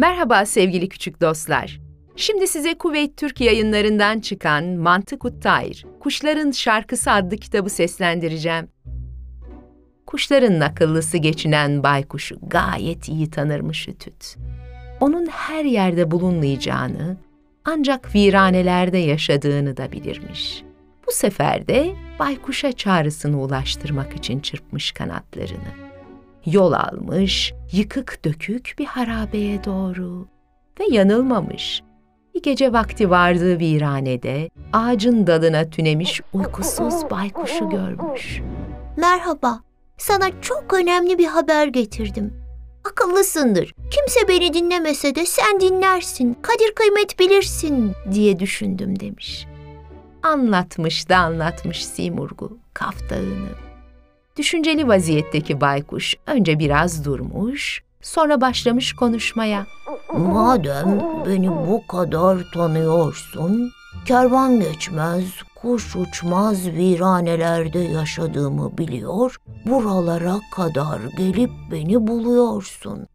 Merhaba sevgili küçük dostlar. Şimdi size Kuveyt Türk yayınlarından çıkan Mantık Uttayr, Kuşların Şarkısı adlı kitabı seslendireceğim. Kuşların akıllısı geçinen baykuşu gayet iyi tanırmış Ütüt. Onun her yerde bulunmayacağını, ancak viranelerde yaşadığını da bilirmiş. Bu sefer de baykuşa çağrısını ulaştırmak için çırpmış kanatlarını yol almış, yıkık dökük bir harabeye doğru ve yanılmamış. Bir gece vakti vardığı viranede ağacın dalına tünemiş uykusuz baykuşu görmüş. Merhaba, sana çok önemli bir haber getirdim. Akıllısındır. Kimse beni dinlemese de sen dinlersin, kadir kıymet bilirsin diye düşündüm demiş. Anlatmış da anlatmış Simurgu Kaf. Düşünceli vaziyetteki baykuş önce biraz durmuş, sonra başlamış konuşmaya. Madem beni bu kadar tanıyorsun, kervan geçmez, kuş uçmaz viranelerde yaşadığımı biliyor, buralara kadar gelip beni buluyorsun.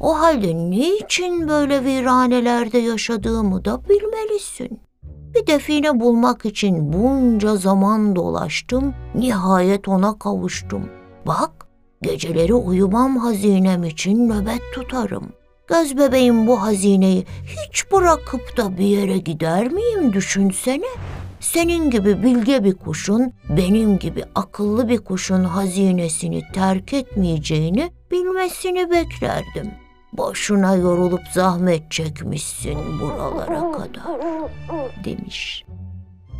O halde niçin böyle viranelerde yaşadığımı da bilmelisin. Bir define bulmak için bunca zaman dolaştım, nihayet ona kavuştum. Bak, geceleri uyumam hazinem için nöbet tutarım. Göz bebeğim bu hazineyi hiç bırakıp da bir yere gider miyim düşünsene. Senin gibi bilge bir kuşun, benim gibi akıllı bir kuşun hazinesini terk etmeyeceğini bilmesini beklerdim.'' Boşuna yorulup zahmet çekmişsin buralara kadar, demiş.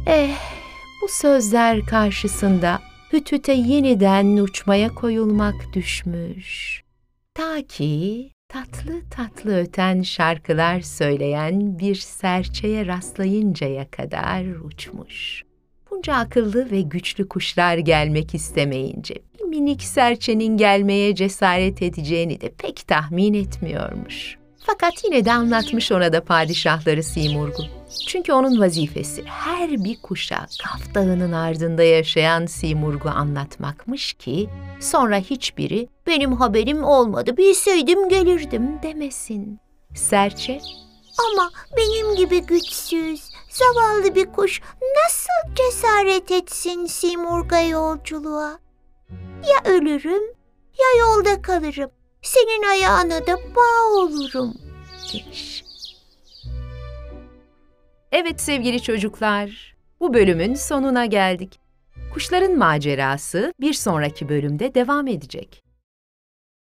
Eh, bu sözler karşısında Hütüt'e yeniden uçmaya koyulmak düşmüş. Ta ki tatlı tatlı öten şarkılar söyleyen bir serçeye rastlayıncaya kadar uçmuş. Bunca akıllı ve güçlü kuşlar gelmek istemeyince minik serçenin gelmeye cesaret edeceğini de pek tahmin etmiyormuş. Fakat yine de anlatmış ona da padişahları Simurgu. Çünkü onun vazifesi her bir kuşa Kaf Dağı'nın ardında yaşayan Simurgu anlatmakmış ki sonra hiçbiri benim haberim olmadı bilseydim gelirdim demesin. Serçe ama benim gibi güçsüz, zavallı bir kuş nasıl cesaret etsin Simurga yolculuğa? Ya ölürüm ya yolda kalırım. Senin ayağına da bağ olurum demiş. Evet sevgili çocuklar, bu bölümün sonuna geldik. Kuşların macerası bir sonraki bölümde devam edecek.